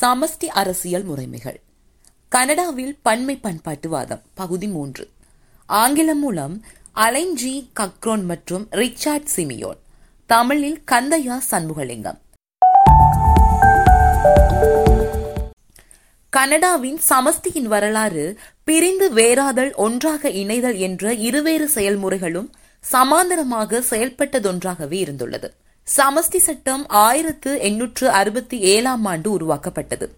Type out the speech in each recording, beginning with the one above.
சமஷ்டி அரசியல் முறைமைகள். கனடாவில் பன்மை பண்பாட்டுவாதம் பகுதி மூன்று. ஆங்கிலம் மூலம் அலைன்ஜி கக்ரோன் மற்றும் ரிச்சார்ட் சிமியோன். தமிழில் கந்தையா சண்முகலிங்கம். கனடாவின் சமஸ்தியின் வரலாறு பிரிந்து வேறாதல் ஒன்றாக இணைதல் என்ற இருவேறு செயல்முறைகளும் சமாந்தரமாக செயல்பட்டதொன்றாகவே இருந்துள்ளது. சமஸ்தி சட்டம் ஆயிரத்து எண்ணூற்று அறுபத்தி ஏழாம் ஆண்டு உருவாக்கப்பட்டது.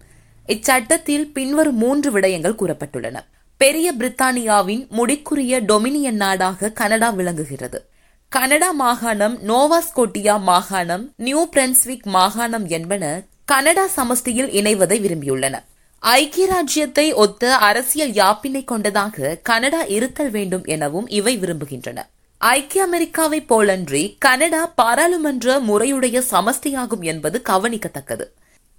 இச்சட்டத்தில் பின்வரும் மூன்று விடயங்கள் கூறப்பட்டுள்ளன. பெரிய பிரித்தானியாவின் முடிக்குரிய டொமினியன் நாடாக கனடா விளங்குகிறது. கனடா மாகாணம் நோவாஸ்கோட்டியா மாகாணம் நியூ பிரன்ஸ்விக் மாகாணம் என்பன கனடா சமஸ்தியில் இணைவதை விரும்பியுள்ளன. ஐக்கிய ராஜ்யத்தை ஒத்த அரசியல் யாப்பினை கொண்டதாக கனடா இருத்தல் வேண்டும் எனவும் இவை விரும்புகின்றன. ஐக்கிய அமெரிக்காவை போலன்றி கனடா பாராளுமன்ற முறையுடைய சமஸ்தியாகும் என்பது கவனிக்கத்தக்கது.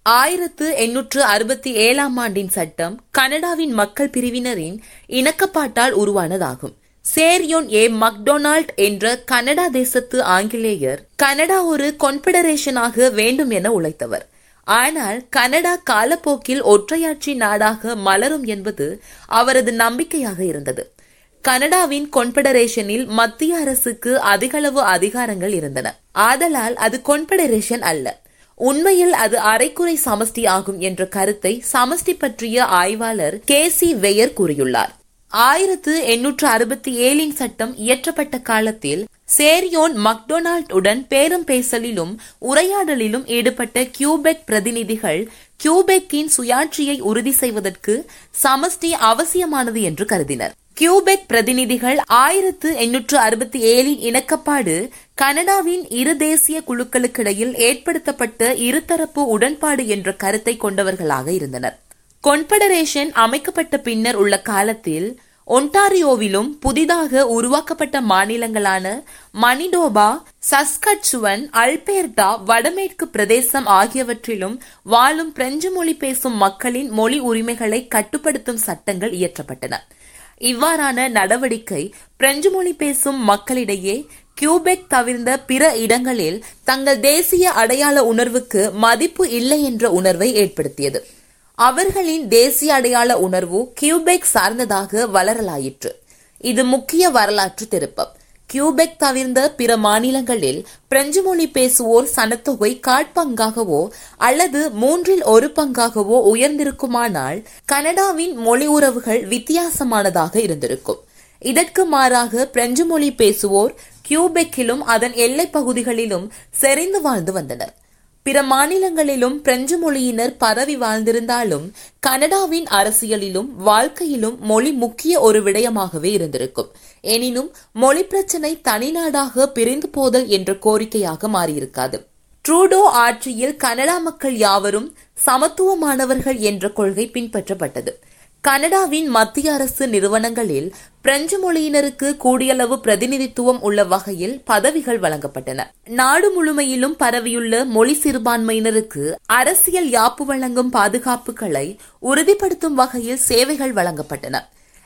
ஆயிரத்து எண்ணூற்று அறுபத்தி ஏழாம் ஆண்டின் சட்டம் கனடாவின் மக்கள் பிரிவினரின் இணக்கப்பாட்டால் உருவானதாகும். சேரியோன் ஏ மக்டொனால்ட் என்ற கனடா தேசத்து ஆங்கிலேயர் கனடா ஒரு கொன்பிடரேஷனாக வேண்டும் என உழைத்தவர். ஆனால் கனடா காலப்போக்கில் ஒற்றையாட்சி நாடாக மலரும் என்பது அவரது நம்பிக்கையாக இருந்தது. கனடாவின் கொன்பெடரேஷனில் மத்திய அரசுக்கு அதிகளவு அதிகாரங்கள் இருந்தன. ஆதலால் அது கொன்பெடரேஷன் அல்ல. உண்மையில் அது அரைக்குறை சமஷ்டி ஆகும் என்ற கருத்தை சமஷ்டி பற்றிய ஆய்வாளர் கே சி வெயர் கூறியுள்ளார். ஆயிரத்து எண்ணூற்று அறுபத்தி ஏழின் சட்டம் இயற்றப்பட்ட காலத்தில் சேரியோன் மக்டொனால்ட் உடன் பேரம் பேசலிலும் உரையாடலிலும் ஈடுபட்ட கியூபெக் பிரதிநிதிகள் கியூபெக்கின் சுயாட்சியை உறுதி செய்வதற்கு சமஷ்டி அவசியமானது என்று கருதினர். கியூபெக் பிரதிநிதிகள் ஆயிரத்து எண்ணூற்று அறுபத்தி ஏழின் இணக்கப்பாடு கனடாவின் இரு தேசிய குழுக்களுக்கிடையில் ஏற்படுத்தப்பட்ட இருதரப்பு உடன்பாடு என்ற கருத்தை கொண்டவர்களாக இருந்தனர். கொன்ஃபெடரேஷன் அமைக்கப்பட்ட பின்னர் உள்ள காலத்தில் ஒன்டாரியோவிலும் புதிதாக உருவாக்கப்பட்ட மாநிலங்களான மணிடோபா சஸ்கச்சுவன் அல்பேர்டா வடமேற்கு பிரதேசம் ஆகியவற்றிலும் வாழும் பிரெஞ்சு மொழி பேசும் மக்களின் மொழி உரிமைகளை கட்டுப்படுத்தும் சட்டங்கள் இயற்றப்பட்டன. இவ்வாறான நடவடிக்கை பிரெஞ்சு மொழி பேசும் மக்களிடையே கியூபெக் தவிர்ந்த பிற இடங்களில் தங்கள் தேசிய அடையாள உணர்வுக்கு மதிப்பு இல்லை என்ற உணர்வை ஏற்படுத்தியது. அவர்களின் தேசிய அடையாள உணர்வு கியூபெக் சார்ந்ததாக வளரலாயிற்று. இது முக்கிய வரலாற்று திருப்பம். கியூபெக் தவிர்ந்த பிற மாநிலங்களில் பிரெஞ்சு மொழி பேசுவோர் சனத்தொகை காட்பங்காகவோ அல்லது மூன்றில் ஒரு பங்காகவோ உயர்ந்திருக்குமானால் கனடாவின் மொழி உறவுகள் வித்தியாசமானதாக இருந்திருக்கும். இதற்கு மாறாக பிரெஞ்சு மொழி பேசுவோர் கியூபெக்கிலும் அதன் எல்லைப் பகுதிகளிலும் செறிந்து வாழ்ந்து வந்தனர். பிற மாநிலங்களிலும் பிரெஞ்சு மொழியினர் பரவி வாழ்ந்திருந்தாலும் கனடாவின் அரசியலிலும் வாழ்க்கையிலும் மொழி முக்கிய ஒரு விடயமாகவே இருந்திருக்கும். எனினும் மொழி பிரச்சினை தனிநாடாக பிரிந்து போதல் என்ற கோரிக்கையாக மாறியிருக்காது. ட்ரூடோ ஆட்சியில் கனடா மக்கள் யாவரும் சமத்துவமானவர்கள் என்ற கொள்கை பின்பற்றப்பட்டது. கனடாவின் மத்திய அரசு நிறுவனங்களில் பிரெஞ்சு மொழியினருக்கு கூடியளவு பிரதிநிதித்துவம் உள்ள வகையில் பதவிகள் வழங்கப்பட்டன. நாடு முழுமையிலும் பரவியுள்ள மொழி சிறுபான்மையினருக்கு அரசியல் யாப்பு வழங்கும் பாதுகாப்புகளை உறுதிப்படுத்தும் வகையில் சேவைகள் வழங்கப்பட்டன.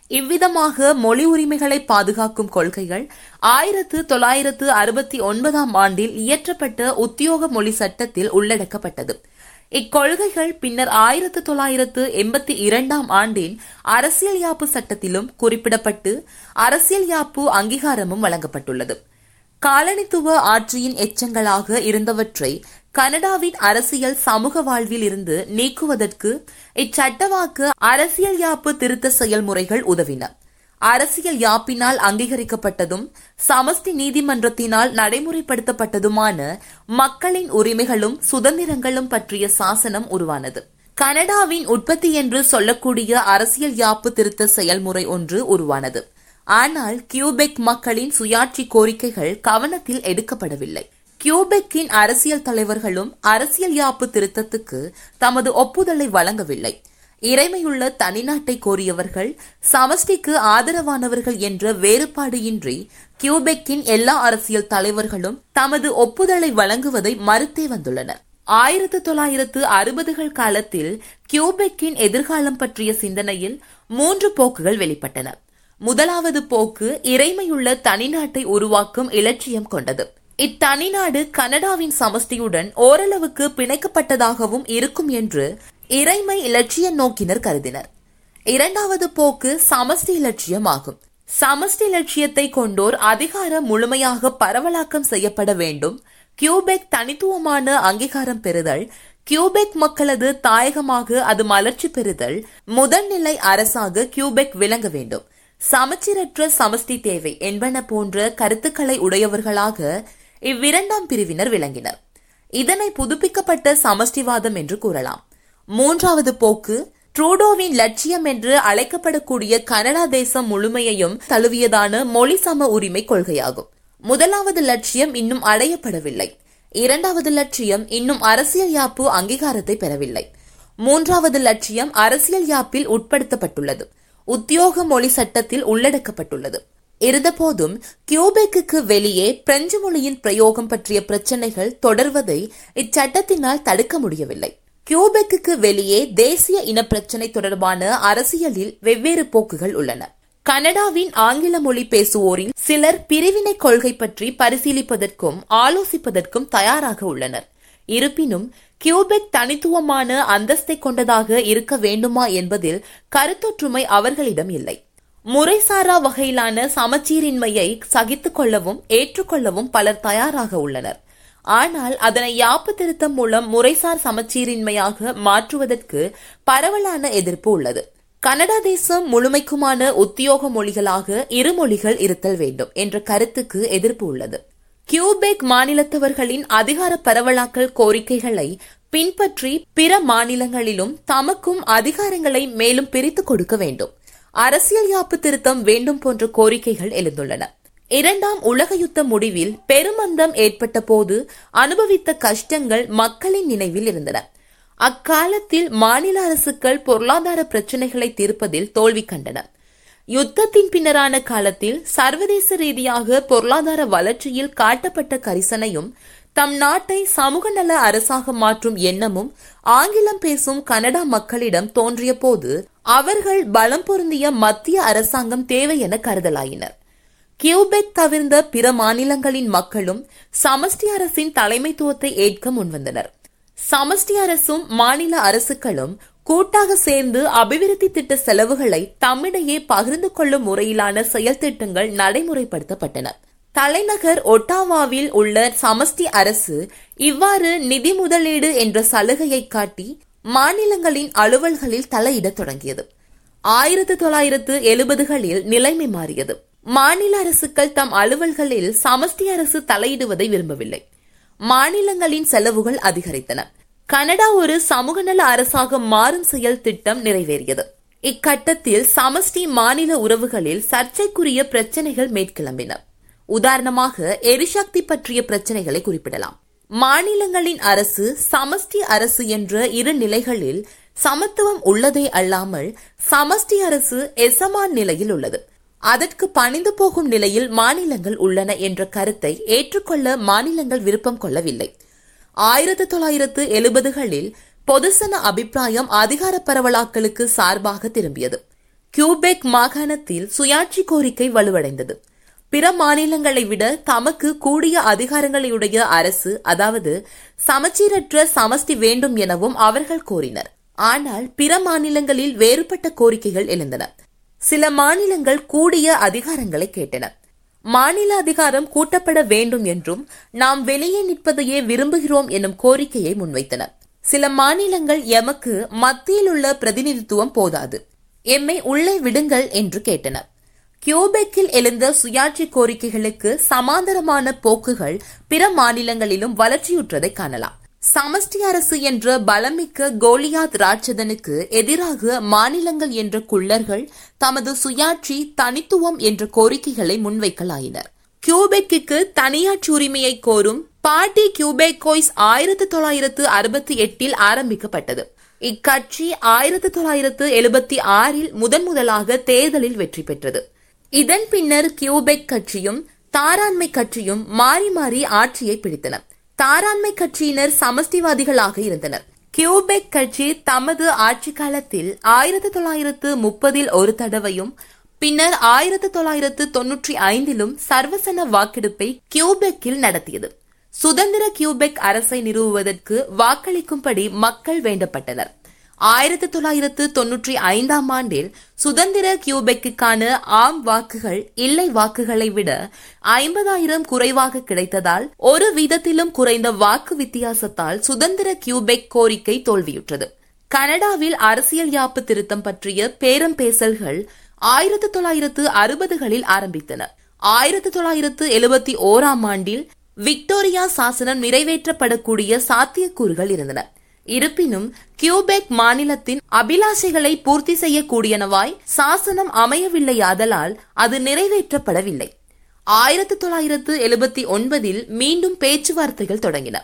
இவ்விதமாக மொழி உரிமைகளை பாதுகாக்கும் கொள்கைகள் ஆயிரத்து தொள்ளாயிரத்து அறுபத்தி ஒன்பதாம் ஆண்டில் இயற்றப்பட்ட உத்தியோக மொழி சட்டத்தில் உள்ளடக்கப்பட்டது. இக்கொள்கைகள் பின்னர் ஆயிரத்து தொள்ளாயிரத்து எண்பத்தி இரண்டாம் ஆண்டின் அரசியல் யாப்பு சட்டத்திலும் குறிப்பிடப்பட்டு அரசியல் யாப்பு அங்கீகாரமும் வழங்கப்பட்டுள்ளது. காலனித்துவ ஆட்சியின் எச்சங்களாக இருந்தவற்றை கனடாவின் அரசியல் சமூக வாழ்வில் இருந்து நீக்குவதற்கு இச்சட்டவாக்கு அரசியல் யாப்பு திருத்த செயல்முறைகள் உதவின. அரசியல் யாப்பினால் அங்கீகரிக்கப்பட்டதும் சமஸ்தி நீதிமன்றத்தினால் நடைமுறைப்படுத்தப்பட்டதுமான மக்களின் உரிமைகளும் சுதந்திரங்களும் பற்றிய சாசனம் உருவானது. கனடாவின் உற்பத்தி என்று சொல்லக்கூடிய அரசியல் யாப்பு திருத்த செயல்முறை ஒன்று உருவானது. ஆனால் கியூபெக் மக்களின் சுயாட்சி கோரிக்கைகள் கவனத்தில் எடுக்கப்படவில்லை. கியூபெக்கின் அரசியல் தலைவர்களும் அரசியல் யாப்பு திருத்தத்துக்கு தமது ஒப்புதலை வழங்கவில்லை. இறைமையுள்ள தனிநாட்டை கோரியவர்கள் சமஷ்டிக்கு ஆதரவானவர்கள் என்ற வேறுபாடு இன்றி கியூபெக்கின் எல்லா அரசியல் தலைவர்களும் தமது ஒப்புதலை வழங்குவதை மறுத்தே வந்துள்ளனர். ஆயிரத்து தொள்ளாயிரத்து அறுபதுகள் காலத்தில் கியூபெக்கின் எதிர்காலம் பற்றிய சிந்தனையில் மூன்று போக்குகள் வெளிப்பட்டன. முதலாவது போக்கு இறைமையுள்ள தனிநாட்டை உருவாக்கும் இலட்சியம் கொண்டது. இத்தனிநாடு கனடாவின் சமஷ்டியுடன் ஓரளவுக்கு பிணைக்கப்பட்டதாகவும் இருக்கும் என்று இறைமை இலட்சிய நோக்கினர் கருதினர். இரண்டாவது போக்கு சமஷ்டி இலட்சியமாகும். சமஷ்டி இலட்சியத்தை கொண்டோர் அதிகாரம் முழுமையாக பரவலாக்கம் செய்யப்பட வேண்டும். கியூபெக் தனித்துவமான அங்கீகாரம் பெறுதல். கியூபெக் மக்களது தாயகமாக அது மலர்ச்சி பெறுதல். முதல்நிலை அரசாக கியூபெக் விளங்க வேண்டும். சமச்சீரற்ற சமஷ்டி தேவை என்பன போன்ற கருத்துக்களை உடையவர்களாக இவ்விரண்டாம் பிரிவினர் விளங்கினர். இதனை புதுப்பிக்கப்பட்ட சமஷ்டிவாதம் என்று கூறலாம். மூன்றாவது போக்கு ட்ரூடோவின் லட்சியம் என்று அழைக்கப்படக்கூடிய கனடா தேசம் முழுமையையும் தழுவியதான மொழி சம உரிமை கொள்கையாகும். முதலாவது லட்சியம் இன்னும் அடையப்படவில்லை. இரண்டாவது லட்சியம் இன்னும் அரசியல் யாப்பு அங்கீகாரத்தை பெறவில்லை. மூன்றாவது லட்சியம் அரசியல் யாப்பில் உட்படுத்தப்பட்டுள்ளது. உத்தியோக மொழி சட்டத்தில் உள்ளடக்கப்பட்டுள்ளது. இருந்தபோதும் கியூபெக்கு வெளியே பிரெஞ்சு மொழியின் பிரயோகம் பற்றிய பிரச்சனைகள் தொடர்வதை இச்சட்டத்தினால் தடுக்க முடியவில்லை. கியூபெக்கு வெளியே தேசிய இனப்பிரச்சினை தொடர்பான அரசியலில் வெவ்வேறு போக்குகள் உள்ளன. கனடாவின் ஆங்கில மொழி பேசுவோரில் சிலர் பிரிவினை கொள்கை பற்றி பரிசீலிப்பதற்கும் ஆலோசிப்பதற்கும் தயாராக உள்ளனர். இருப்பினும் கியூபெக் தனித்துவமான அந்தஸ்தை கொண்டதாக இருக்க வேண்டுமா என்பதில் கருத்தொற்றுமை அவர்களிடம் இல்லை. முறைசாரா வகையிலான சமச்சீரின்மையை சகித்துக் கொள்ளவும் ஏற்றுக்கொள்ளவும் பலர் தயாராக உள்ளனர். ஆனால் அதனை யாப்பு திருத்தம் மூலம் முறைசார் சமச்சீரின்மையாக மாற்றுவதற்கு பரவலான எதிர்ப்பு உள்ளது. கனடா தேசம் முழுமைக்குமான உத்தியோக மொழிகளாக இரு மொழிகள் இருத்தல் வேண்டும் என்ற கருத்துக்கு எதிர்ப்பு உள்ளது. கியூபெக் மாநிலத்தவர்களின் அதிகார பரவலாக்கல் கோரிக்கைகளை பின்பற்றி பிற மாநிலங்களிலும் தமக்கும் அதிகாரங்களை மேலும் பிரித்துக் கொடுக்க வேண்டும். அரசியல் யாப்பு திருத்தம் வேண்டும் போன்ற கோரிக்கைகள் எழுந்துள்ளன. இரண்டாம் உலக யுத்த முடிவில் பெருமந்தம் ஏற்பட்ட போது அனுபவித்த கஷ்டங்கள் மக்களின் நினைவில் இருந்தன. அக்காலத்தில் மாநில அரசுகள் பொருளாதார பிரச்சினைகளை தீர்ப்பதில் தோல்வி கண்டன. யுத்தத்தின் பின்னரான காலத்தில் சர்வதேச ரீதியாக பொருளாதார வளர்ச்சியில் காட்டப்பட்ட கரிசனையும் தம் நாட்டை சமூக நல அரசாக மாற்றும் எண்ணமும் ஆங்கிலம் பேசும் கனடா மக்களிடம் தோன்றிய போது அவர்கள் பலம் பொருந்திய மத்திய அரசாங்கம் தேவை என கருதலாயினர். கியூபெக் தவிர்ந்த பிற மாநிலங்களின் மக்களும் சமஷ்டி அரசின் தலைமைத்துவத்தை ஏற்க முன்வந்தனர். சமஷ்டி அரசும் மாநில அரசுகளும் கூட்டாக சேர்ந்து அபிவிருத்தி திட்ட செலவுகளை தம்மிடையே பகிர்ந்து கொள்ளும் முறையிலான செயல் திட்டங்கள் நடைமுறைப்படுத்தப்பட்டன. தலைநகர் ஒட்டாவாவில் உள்ள சமஷ்டி அரசு இவ்வாறு நிதி முதலீடு என்ற சலுகையை காட்டி மாநிலங்களின் அலுவல்களில் தலையிடத் தொடங்கியது. ஆயிரத்து தொள்ளாயிரத்து எழுபதுகளில் நிலைமை மாறியது. மாநில அரசுகள் தம் அலுவல்களில் சமஷ்டி அரசு தலையிடுவதை விரும்பவில்லை. மாநிலங்களின் செலவுகள் அதிகரித்தன. கனடா ஒரு சமூக நல அரசாக மாறும் செயல் திட்டம் நிறைவேறியது. இக்கட்டத்தில் சமஷ்டி மாநில உறவுகளில் சர்ச்சைக்குரிய பிரச்சனைகள் மேற்கிளம்பின. உதாரணமாக எரிசக்தி பற்றிய பிரச்சனைகளை குறிப்பிடலாம். மாநிலங்களின் அரசு சமஷ்டி அரசு என்ற இரு நிலைகளில் சமத்துவம் உள்ளதே அல்லாமல் சமஷ்டி அரசு எசமான் நிலையில் உள்ளது. அதற்கு பணிந்து போகும் நிலையில் மாநிலங்கள் உள்ளன என்ற கருத்தை ஏற்றுக்கொள்ள மாநிலங்கள் விருப்பம் கொள்ளவில்லை. ஆயிரத்தி தொள்ளாயிரத்து எழுபதுகளில் பொதுசன அபிப்பிராயம் அதிகார பரவலாக்களுக்கு சார்பாக திரும்பியது. கியூபெக் மாகாணத்தில் சுயாட்சி கோரிக்கை வலுவடைந்தது. பிற மாநிலங்களை விட தமக்கு கூடிய அதிகாரங்களையுடைய அரசு அதாவது சமச்சீரற்ற சமஷ்டி வேண்டும் எனவும் அவர்கள் கோரினர். ஆனால் பிற மாநிலங்களில் வேறுபட்ட கோரிக்கைகள் எழுந்தன. சில மாநிலங்கள் கூடிய அதிகாரங்களை கேட்டன. மாநில அதிகாரம் கூட்டப்பட வேண்டும் என்றும் நாம் வெளியே நிற்பதையே விரும்புகிறோம் எனும் கோரிக்கையை முன்வைத்தன. சில மாநிலங்கள் எமக்கு மத்தியில் உள்ள பிரதிநிதித்துவம் போதாது. எம்மை உள்ளே விடுங்கள் என்று கேட்டன. கியூபெக்கில் எழுந்த சுயாட்சி கோரிக்கைகளுக்கு சமாந்தரமான போக்குகள் பிற மாநிலங்களிலும் வளர்ச்சியுற்றதை காணலாம். சமஷ்டி அரசு என்ற பலமிக்க கோலியாத் ராட்சதனுக்கு எதிராக மாநிலங்கள் என்ற குள்ளர்கள் தமது சுயாட்சி தனித்துவம் என்ற கோரிக்கைகளை முன்வைக்கலாயினர். கியூபெக்கு தனியாட்சி உரிமையை கோரும் பார்ட்டி கியூபெக்கோய்ஸ் ஆயிரத்தி தொள்ளாயிரத்து அறுபத்தி எட்டில் ஆரம்பிக்கப்பட்டது. இக்கட்சி ஆயிரத்தி தொள்ளாயிரத்து எழுபத்தி ஆறில் முதன் முதலாக தேர்தலில் வெற்றி பெற்றது. இதன் பின்னர் கியூபெக் கட்சியும் தாராண்மை கட்சியும் மாறி மாறி ஆட்சியை பிடித்தன. தாராண்மை கட்சியினர் சமஷ்டிவாதிகளாக இருந்தனர். கியூபெக் கட்சி தமது ஆட்சி காலத்தில் ஆயிரத்தி தொள்ளாயிரத்து முப்பதில் ஒரு தடவையும் பின்னர் ஆயிரத்தி தொள்ளாயிரத்து தொன்னூற்றி ஐந்திலும் சர்வசன வாக்கெடுப்பை கியூபெக்கில் நடத்தியது. சுதந்திர கியூபெக் அரசை நிறுவுவதற்கு வாக்களிக்கும்படி மக்கள் வேண்டப்பட்டனர். ஆயிரத்தி தொள்ளாயிரத்து தொன்னூற்றி ஐந்தாம் ஆண்டில் சுதந்திர கியூபெக்குக்கான ஆம் வாக்குகள் இல்லை வாக்குகளை விட ஐம்பதாயிரம் குறைவாக கிடைத்ததால் ஒரு வீதத்திலும் குறைந்த வாக்கு வித்தியாசத்தால் சுதந்திர கியூபெக் கோரிக்கை தோல்வியுற்றது. கனடாவில் அரசியல் யாப்பு திருத்தம் பற்றிய பேரம் பேசல்கள் ஆயிரத்தி தொள்ளாயிரத்து அறுபதுகளில் ஆரம்பித்தன. ஆயிரத்தி தொள்ளாயிரத்து எழுபத்தி ஓராம் ஆண்டில் விக்டோரியா சாசனம் நிறைவேற்றப்படக்கூடிய சாத்தியக்கூறுகள் இருந்தன. இருப்பினும் கியூபெக் மாநிலத்தின் அபிலாஷைகளை பூர்த்தி செய்யக்கூடியனவாய் சாசனம் அமையவில்லையாதலால் அது நிறைவேற்றப்படவில்லை. ஆயிரத்தி தொள்ளாயிரத்து எழுபத்தி ஒன்பதில் மீண்டும் பேச்சுவார்த்தைகள் தொடங்கின.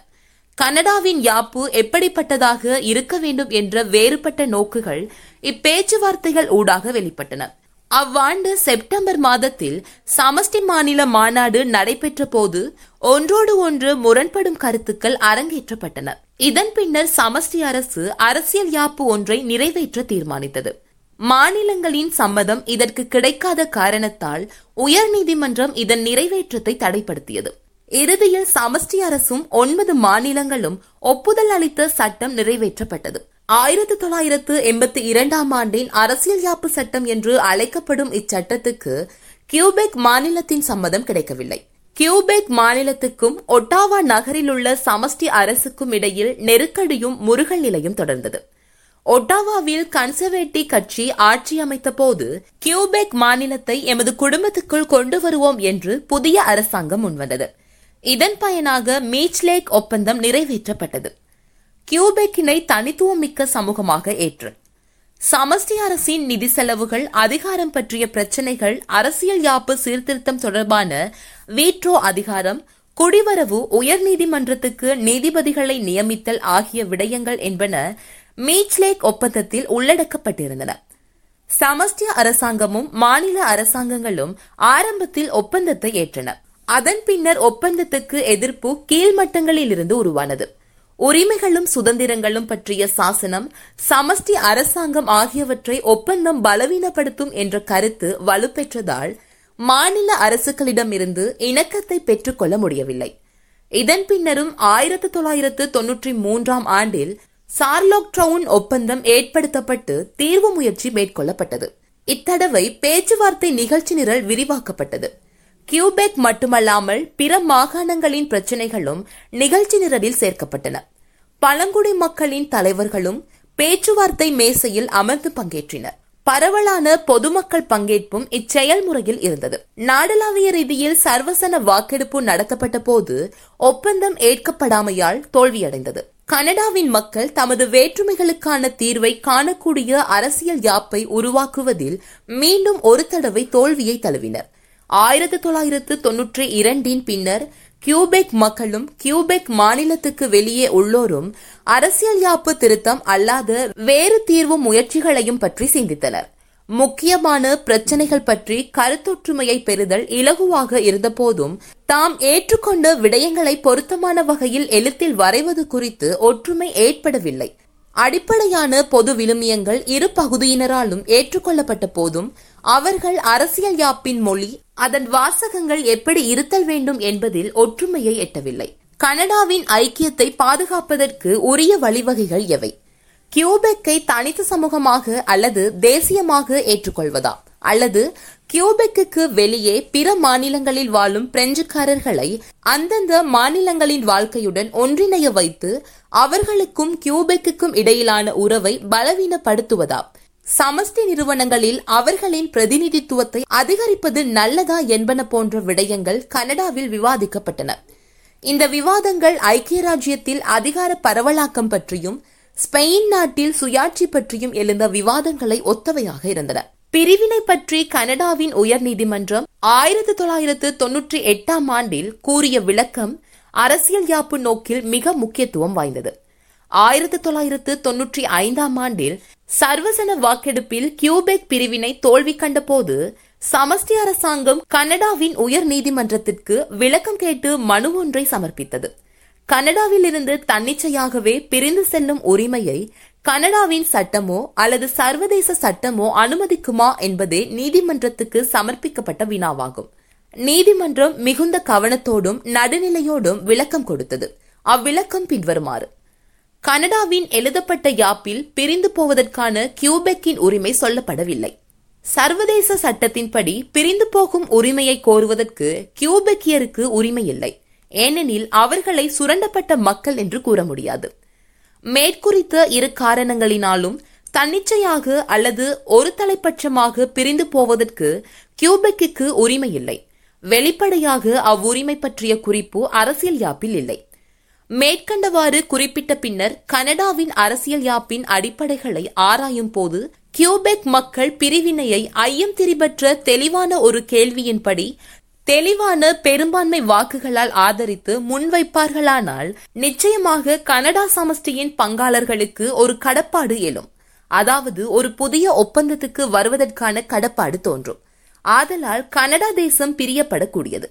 கனடாவின் யாப்பு எப்படிப்பட்டதாக இருக்க வேண்டும் என்ற வேறுபட்ட நோக்குகள் இப்பேச்சுவார்த்தைகள் ஊடாக வெளிப்பட்டன. அவ்வாண்டு செப்டம்பர் மாதத்தில் சமஷ்டி மாநில மாநாடு நடைபெற்ற போது ஒன்றோடு ஒன்று முரண்படும் கருத்துக்கள் அரங்கேற்றப்பட்டன. இதன் பின்னர் சமஷ்டி அரசு அரசியல் யாப்பு ஒன்றை நிறைவேற்ற தீர்மானித்தது. மாநிலங்களின் சம்மதம் இதற்கு கிடைக்காத காரணத்தால் உயர்நீதிமன்றம் இதன் நிறைவேற்றத்தை தடைப்படுத்தியது. இறுதியில் சமஷ்டி அரசும் ஒன்பது மாநிலங்களும் ஒப்புதல் அளித்த சட்டம் நிறைவேற்றப்பட்டது. ஆயிரத்தி தொள்ளாயிரத்து எண்பத்தி இரண்டாம் ஆண்டின் அரசியல் யாப்பு சட்டம் என்று அழைக்கப்படும் இச்சட்டத்துக்கு கியூபெக் மாநிலத்தின் சம்மதம் கிடைக்கவில்லை. கியூபெக் மாநிலத்துக்கும் ஒட்டாவா நகரில் உள்ள சமஷ்டி அரசுக்கும் இடையில் நெருக்கடியும் முருகல் நிலையும் தொடர்ந்தது. ஒட்டாவாவில் கன்சர்வேட்டிவ் கட்சி ஆட்சி அமைத்த போது கியூபெக் மாநிலத்தை எமது குடும்பத்துக்குள் கொண்டு வருவோம் என்று புதிய அரசாங்கம் முன்வந்தது. இதன் பயனாக மீச்லேக் ஒப்பந்தம் நிறைவேற்றப்பட்டது. கியூபெக்கினை தனித்துவமிக்க சமூகமாக ஏற்று. சமஸ்டி அரசின் நிதி செலவுகள் அதிகாரம் பற்றிய பிரச்சினைகள் அரசியல் யாப்பு சீர்திருத்தம் தொடர்பான வீட்ரோ அதிகாரம் குடிவரவு உயர்நீதிமன்றத்துக்கு நீதிபதிகளை நியமித்தல் ஆகிய விடயங்கள் என்பன மீச்லேக் ஒப்பந்தத்தில் உள்ளடக்கப்பட்டிருந்தன. சமஷ்டி அரசாங்கமும் மாநில அரசாங்கங்களும் ஆரம்பத்தில் ஒப்பந்தத்தை ஏற்றன. அதன் பின்னர் ஒப்பந்தத்துக்கு எதிர்ப்பு கீழ்மட்டங்களில் இருந்து உருவானது. உரிமைகளும் சுதந்திரங்களும் பற்றிய சாசனம் சமஷ்டி அரசாங்கம் ஆகியவற்றை ஒப்பந்தம் பலவீனப்படுத்தும் என்ற கருத்து வலுப்பெற்றதால் மாநில அரசுகளிடமிருந்து இணக்கத்தை பெற்றுக்கொள்ள முடியவில்லை. இதன் பின்னரும் ஆயிரத்தி தொள்ளாயிரத்து தொன்னூற்றி மூன்றாம் ஆண்டில் சார்லோக் ட்ரவுன் ஒப்பந்தம் ஏற்படுத்தப்பட்டு தீர்வு முயற்சி மேற்கொள்ளப்பட்டது. இத்தடவை பேச்சுவார்த்தை நிகழ்ச்சி நிரல் விரிவாக்கப்பட்டது. கியூபெக் மட்டுமல்லாமல் பிற மாகாணங்களின் பிரச்சினைகளும் நிகழ்ச்சி நிரலில் சேர்க்கப்பட்டன. பழங்குடி மக்களின் தலைவர்களும் பேச்சுவார்த்தை மேசையில் அமர்ந்து பங்கேற்றினர். பரவலான பொதுமக்கள் பங்கேற்பும் இச்செயல்முறையில் இருந்தது. நாடளாவிய ரீதியில் சர்வசன வாக்கெடுப்பு நடத்தப்பட்ட போது ஒப்பந்தம் ஏற்கப்படாமையால் தோல்வியடைந்தது. கனடாவின் மக்கள் தமது வேற்றுமைகளுக்கான தீர்வை காணக்கூடிய அரசியல் யாப்பை உருவாக்குவதில் மீண்டும் ஒரு தடவை தோல்வியை தழுவினர். ஆயிரத்தி தொள்ளாயிரத்து தொன்னூற்றி இரண்டின் பின்னர் கியூபெக் மக்களும் கியூபெக் மாநிலத்துக்கு வெளியே உள்ளோரும் அரசியல் யாப்பு திருத்தம் அல்லாத வேறு தீர்வு முயற்சிகளையும் பற்றி சிந்தித்தனர். முக்கியமான பிரச்சனைகள் பற்றி கருத்தொற்றுமையை பெறுதல் இலகுவாக இருந்தபோதும் தாம் ஏற்றுக்கொண்ட விடயங்களை பொருத்தமான வகையில் எழுத்தில் வரைவது குறித்து ஒற்றுமை ஏற்படவில்லை. அடிப்படையான பொது விழுமியங்கள் இரு பகுதியினராலும் ஏற்றுக்கொள்ளப்பட்ட போதும் அவர்கள் அரசியல் யாப்பின் மொழி அதன் வாசகங்கள் எப்படி இருத்தல் வேண்டும் என்பதில் ஒற்றுமையை எட்டவில்லை. கனடாவின் ஐக்கியத்தை பாதுகாப்பதற்கு உரிய வழிவகைகள் எவை? கியூபெக்கை தனித்த சமூகமாக அல்லது தேசியமாக ஏற்றுக்கொள்வதா? அல்லது கியூபெக்கு வெளியே பிற மாநிலங்களில் வாழும் பிரெஞ்சுக்காரர்களை அந்தந்த மாநிலங்களின் வாழ்க்கையுடன் ஒன்றிணைய வைத்து அவர்களுக்கும் கியூபெக்குக்கும் இடையிலான உறவை பலவீனப்படுத்துவதா? சமஷ்டி நிறுவனங்களில் அவர்களின் பிரதிநிதித்துவத்தை அதிகரிப்பது நல்லதா என்பன போன்ற விடயங்கள் கனடாவில் விவாதிக்கப்பட்டன. இந்த விவாதங்கள் ஐக்கிய ராஜ்யத்தில் அதிகார பரவலாக்கம் பற்றியும் ஸ்பெயின் நாட்டில் சுயாட்சி பற்றியும் எழுந்த விவாதங்களை ஒத்தவையாக இருந்தன. பிரிவினை பற்றி கனடாவின் உயர்நீதிமன்றம் ஆயிரத்தி தொள்ளாயிரத்து தொன்னூற்றி எட்டாம் ஆண்டில் கூறிய விளக்கம் அரசியல் யாப்பு நோக்கில் மிக முக்கியத்துவம் வாய்ந்தது. ஆயிரத்தி தொள்ளாயிரத்து தொன்னூற்றி ஐந்தாம் ஆண்டில் சர்வசன வாக்கெடுப்பில் கியூபெக் பிரிவினை தோல்வி கண்டபோது சமஷ்டி அரசாங்கம் கனடாவின் உயர் நீதிமன்றத்திற்கு விளக்கம் கேட்டு மனு ஒன்றை சமர்ப்பித்தது. கனடாவில் இருந்து தன்னிச்சையாகவே பிரிந்து செல்லும் உரிமையை கனடாவின் சட்டமோ அல்லது சர்வதேச சட்டமோ அனுமதிக்குமா என்பதே நீதிமன்றத்துக்கு சமர்ப்பிக்கப்பட்ட வினாவாகும். நீதிமன்றம் மிகுந்த கவனத்தோடும் நடுநிலையோடும் விளக்கம் கொடுத்தது. அவ்விளக்கம் பின்வருமாறு. கனடாவின் எழுதப்பட்ட யாப்பில் பிரிந்து போவதற்கான கியூபெக்கின் உரிமை சொல்லப்படவில்லை. சர்வதேச சட்டத்தின்படி பிரிந்து போகும் உரிமையை கோருவதற்கு கியூபெக்கியருக்கு உரிமை இல்லை. ஏனெனில் அவர்களை சுரண்டப்பட்ட மக்கள் என்று கூற முடியாது. மேற்குறித்த இரு காரணங்களினாலும் தன்னிச்சையாக அல்லது ஒரு தலைப்பட்சமாக பிரிந்து போவதற்கு கியூபெக்கு உரிமை இல்லை. வெளிப்படையாக அவ்வுரிமை பற்றிய குறிப்பு அரசியல் யாப்பில் இல்லை. மேற்கண்டவாறு குறிப்பிட்ட பின்னர் கனடாவின் அரசியல் யாப்பின் அடிப்படைகளை ஆராயும் போது கியூபெக் மக்கள் பிரிவினையை ஐயம் திரிபற்ற தெளிவான ஒரு கேள்வியின்படி தெளிவான பெரும்பான்மை வாக்குகளால் ஆதரித்து முன்வைப்பார்களானால் நிச்சயமாக கனடா சமஷ்டியின் பங்காளர்களுக்கு ஒரு கடப்பாடு எழும். அதாவது ஒரு புதிய ஒப்பந்தத்துக்கு வருவதற்கான கடப்பாடு தோன்றும். ஆதலால் கனடா தேசம் பிரியப்படக்கூடியது.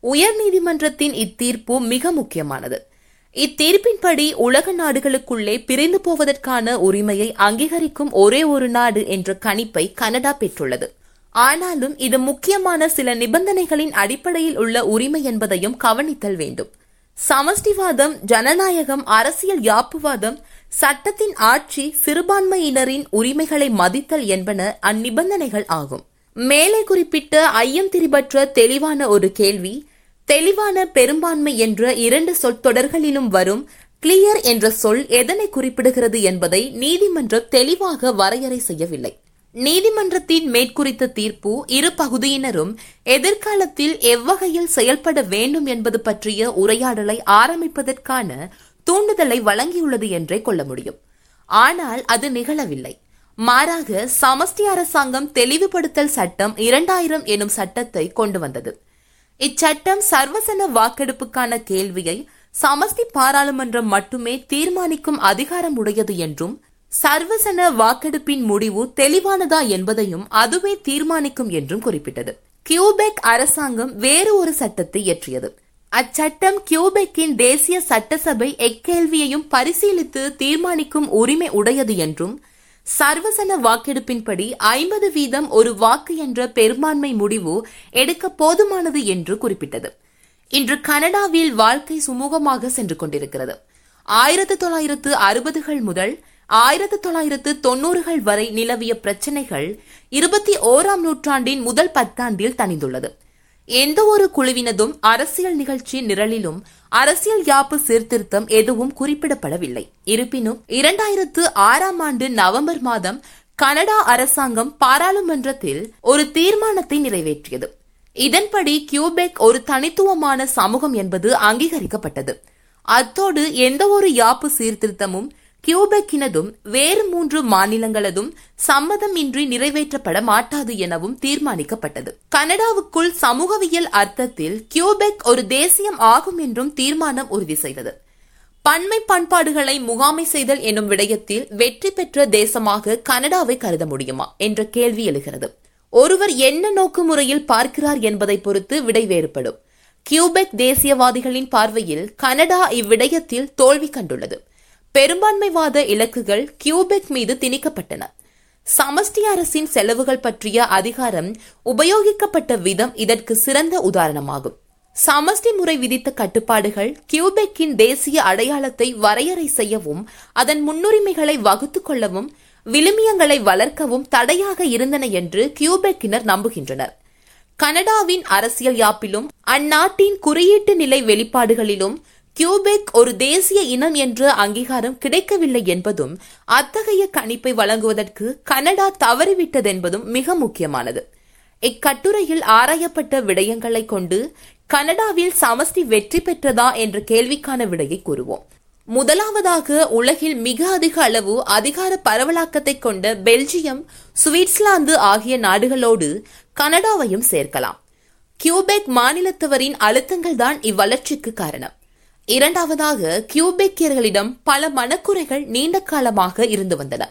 உயர் நீதிமன்றத்தின் இத்தீர்ப்பு மிக முக்கியமானது. இத்தீர்ப்பின்படி உலக நாடுகளுக்குள்ளே பிரிந்து போவதற்கான உரிமையை அங்கீகரிக்கும் ஒரே ஒரு நாடு என்ற கணிப்பை கனடா பெற்றுள்ளது. ஆனாலும் இது முக்கியமான சில நிபந்தனைகளின் அடிப்படையில் உள்ள உரிமை என்பதையும் கவனித்தல் வேண்டும். சமஷ்டிவாதம் ஜனநாயகம் அரசியல் யாப்புவாதம் சட்டத்தின் ஆட்சி சிறுபான்மையினரின் உரிமைகளை மதித்தல் என்பன அந்நிபந்தனைகள் ஆகும். மேலே குறிப்பிட்ட ஐயம் திரிபற்ற தெளிவான ஒரு கேள்வி தெளிவான பெரும்பான்மை என்ற இரண்டு சொற்றொடர்களிலும் வரும் கிளியர் என்ற சொல் எதனை குறிப்பிடுகிறது என்பதை நீதிமன்றம் தெளிவாக வரையறை செய்யவில்லை. நீதிமன்றத்தின் மேற்குறித்த தீர்ப்பு இரு பகுதியினரும் எதிர்காலத்தில் எவ்வகையில் செயல்பட வேண்டும் என்பது பற்றிய உரையாடலை ஆரம்பிப்பதற்கான தூண்டுதலை வழங்கியுள்ளது என்றே கொள்ள முடியும். ஆனால் அது நிகழவில்லை. மாறாக சமஷ்டி அரசாங்கம் தெளிவுபடுத்தல் சட்டம் இரண்டாயிரம் எனும் சட்டத்தை கொண்டு வந்தது. இச்சட்டம் சர்வசன வாக்கெடுப்புக்கான கேள்வியை சமஸ்தி பாராளுமன்றம் மட்டுமே தீர்மானிக்கும் அதிகாரம் உடையது என்றும் சர்வசன வாக்கெடுப்பின் முடிவு தெளிவானதா என்பதையும் அதுவே தீர்மானிக்கும் என்றும் குறிப்பிட்டது. கியூபெக் அரசாங்கம் வேறு ஒரு சட்டத்தை இயற்றியது. அச்சட்டம் கியூபெக்கின் தேசிய சட்டசபை எக்கேள்வியையும் பரிசீலித்து தீர்மானிக்கும் உரிமை உடையது என்றும் சர்வசன வாக்கெடுப்பின்படி ஐம்பது வீதம் ஒரு வாக்கு என்ற பெரும்பான்மை முடிவு எடுக்க போதுமானது என்று குறிப்பிட்டது. இன்று கனடாவில் வாழ்க்கை சுமூகமாக சென்று கொண்டிருக்கிறது. ஆயிரத்து தொள்ளாயிரத்து அறுபதுகள் முதல் ஆயிரத்து தொள்ளாயிரத்து தொன்னூறுகள் வரை நிலவிய பிரச்சினைகள் இருபத்தி ஓராம் நூற்றாண்டின் முதல் பத்தாண்டில் தணிந்துள்ளது. எந்த ஒரு குழுவினதும் அரசியல் நிகழ்ச்சி நிரலிலும் அரசியல் யாப்பு சீர்திருத்தம் எதுவும் குறிப்பிடப்படவில்லை. இருப்பினும் இரண்டாயிரத்து ஆறாம் ஆண்டு நவம்பர் மாதம் கனடா அரசாங்கம் பாராளுமன்றத்தில் ஒரு தீர்மானத்தை நிறைவேற்றியது. இதன்படி கியூபெக் ஒரு தனித்துவமான சமூகம் என்பது அங்கீகரிக்கப்பட்டது. அத்தோடு எந்த ஒரு யாப்பு சீர்திருத்தமும் கியூபெக்கினதும் வேறு மூன்று மாநிலங்களதும் சம்மதம் இன்றி நிறைவேற்றப்பட மாட்டாது எனவும் தீர்மானிக்கப்பட்டது. கனடாவுக்குள் சமூகவியல் அர்த்தத்தில் கியூபெக் ஒரு தேசியம் ஆகும் என்றும் தீர்மானம் உறுதி செய்தது பன்மை பண்பாடுகளை முகாமை செய்தல் என்னும் விடயத்தில் வெற்றி பெற்ற தேசமாக கனடாவை கருத முடியுமா? என்ற கேள்வி எழுகிறது. ஒருவர் என்ன நோக்கு முறையில் பார்க்கிறார் என்பதை பொறுத்து விடை வேறுபடும். கியூபெக் தேசியவாதிகளின் பார்வையில் கனடா இவ்விடயத்தில் தோல்வி கண்டுள்ளது. பெரும்பான்மைவாத இலக்குகள் கியூபெக் மீது திணிக்கப்பட்டன. சமஷ்டி அரசின் செலவுகள் பற்றிய அதிகாரம் உபயோகிக்கப்பட்ட விதம் இதற்கு சிறந்த உதாரணமாகும். சமஷ்டி முறை விதித்த கட்டுப்பாடுகள் கியூபெக்கின் தேசிய அடையாளத்தை வரையறை செய்யவும் அதன் முன்னுரிமைகளை வகுத்துக் கொள்ளவும் விழுமியங்களை வளர்க்கவும் தடையாக இருந்தன என்று கியூபெக்கினர் நம்புகின்றனர். கனடாவின் அரசியல் யாப்பிலும் அந்நாட்டின் குறியீட்டு நிலை வெளிப்பாடுகளிலும் கியூபெக் ஒரு தேசிய இனம் என்ற அங்கீகாரம் கிடைக்கவில்லை என்பதும் அத்தகைய கணிப்பை வழங்குவதற்கு கனடா தவறிவிட்டதென்பதும் மிக முக்கியமானது. இக்கட்டுரையில் ஆராயப்பட்ட விடயங்களை கொண்டு கனடாவில் சமஷ்டி வெற்றி பெற்றதா என்ற கேள்விக்கான விடையை கூறுவோம். முதலாவதாக உலகில் மிக அதிக அளவு அதிகார பரவலாக்கத்தை கொண்ட பெல்ஜியம் சுவிட்சர்லாந்து ஆகிய நாடுகளோடு கனடாவையும் சேர்க்கலாம். கியூபெக் மாநிலத்தவரின் அழுத்தங்கள் தான் இவ்வளர்ச்சிக்கு காரணம். இரண்டாவதாக கியூபெக்கியர்களிடம் பல மனக்குறைகள் நீண்ட காலமாக இருந்து வந்தன.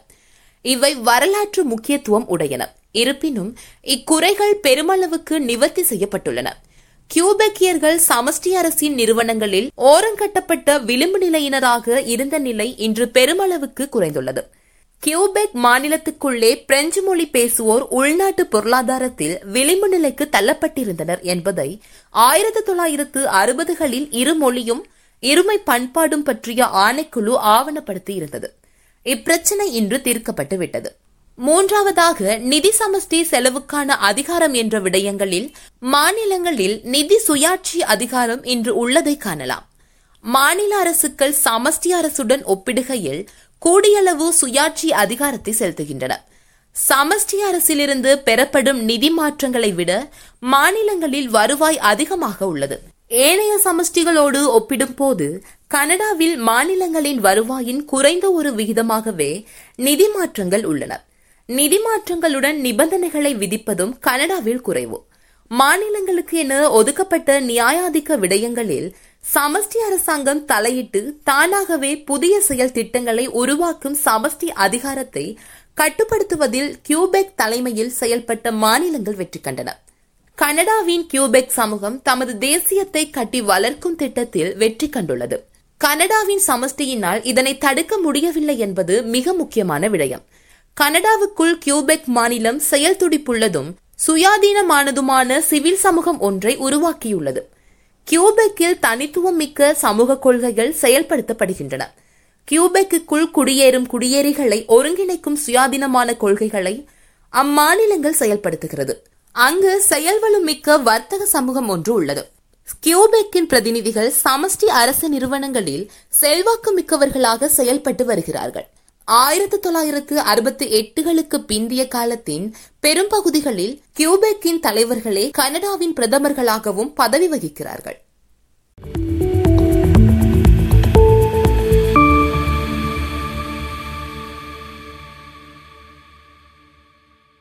இவை வரலாற்று முக்கியத்துவம் உடையன. இருப்பினும் இக்குறைகள் பெருமளவுக்கு நிவர்த்தி செய்யப்பட்டுள்ளன. கியூபெக்கியர்கள் சமஷ்டி அரசின் நிறுவனங்களில் ஓரங்கட்டப்பட்ட விளிம்பு நிலையினராக இருந்த நிலை இன்று பெருமளவுக்கு குறைந்துள்ளது. கியூபெக் மாநிலத்துக்குள்ளே பிரெஞ்சு மொழி பேசுவோர் உள்நாட்டு பொருளாதாரத்தில் விளிம்பு நிலைக்கு தள்ளப்பட்டிருந்தனர் என்பதை ஆயிரத்தி தொள்ளாயிரத்து அறுபதுகளில் இரு மொழியும் இருமை பண்பாடும் பற்றிய ஆணைக்குழு ஆவணப்படுத்தி இருந்தது இப்பிரச்சனை இன்று தீர்க்கப்பட்டு விட்டது மூன்றாவதாக நிதி சமஷ்டி செலவுக்கான அதிகாரம் என்ற விடயங்களில் மாநிலங்களில் நிதி சுயாட்சி அதிகாரம் இன்று உள்ளதை காணலாம். மாநில அரசுகள் சமஷ்டி அரசுடன் ஒப்பிடுகையில் கூடியளவு சுயாட்சி அதிகாரத்தை செலுத்துகின்றன. சமஷ்டி அரசிலிருந்து பெறப்படும் நிதி மாற்றங்களை விட மாநிலங்களில் வருவாய் அதிகமாக உள்ளது. ஏனைய சமஷ்டிகளோடு ஒப்பிடும்போது கனடாவில் மாநிலங்களின் வருவாயின் குறைந்த ஒரு விகிதமாகவே நிதி மாற்றங்கள் உள்ளன. நிதி மாற்றங்களுடன் நிபந்தனைகளை விதிப்பதும் கனடாவில் குறைவு. மாநிலங்களுக்கு என ஒதுக்கப்பட்ட நியாயாதிக்க விடயங்களில் சமஷ்டி அரசாங்கம் தலையிட்டு தானாகவே புதிய செயல் திட்டங்களை உருவாக்கும் சமஷ்டி அதிகாரத்தை கட்டுப்படுத்துவதில் கியூபெக் தலைமையில் செயல்பட்ட மாநிலங்கள் வெற்றி கண்டன. கனடாவின் கியூபெக் சமூகம் தமது தேசியத்தை கட்டி வளர்க்கும் திட்டத்தில் வெற்றி கண்டுள்ளது. கனடாவின் சமஷ்டியினால் இதனை தடுக்க முடியவில்லை என்பது மிக முக்கியமான விடயம். கனடாவுக்குள் கியூபெக் மாநிலம் செயல் துடிப்புள்ளதும் சுயாதீனமானதுமான சிவில் சமூகம் ஒன்றை உருவாக்கியுள்ளது. கியூபெக்கில் தனித்துவம் மிக்க சமூக கொள்கைகள் செயல்படுத்தப்படுகின்றன. கியூபெக்குள் குடியேறும் குடியேறிகளை ஒருங்கிணைக்கும் சுயாதீனமான கொள்கைகளை அம்மாநிலங்கள் செயல்படுத்துகிறது. அங்கு செயல்வளம் மிக்க வர்த்தக சமூகம் ஒன்று உள்ளது. கியூபெக்கின் பிரதிநிதிகள் சமஷ்டி அரசு நிறுவனங்களில் செல்வாக்கு மிக்கவர்களாக செயல்பட்டு வருகிறார்கள். ஆயிரத்தி தொள்ளாயிரத்து அறுபத்தி எட்டுகளுக்கு பிந்திய காலத்தின் பெரும்பகுதிகளில் கியூபெக்கின் தலைவர்களே கனடாவின் பிரதமர்களாகவும் பதவி வகிக்கிறார்கள்.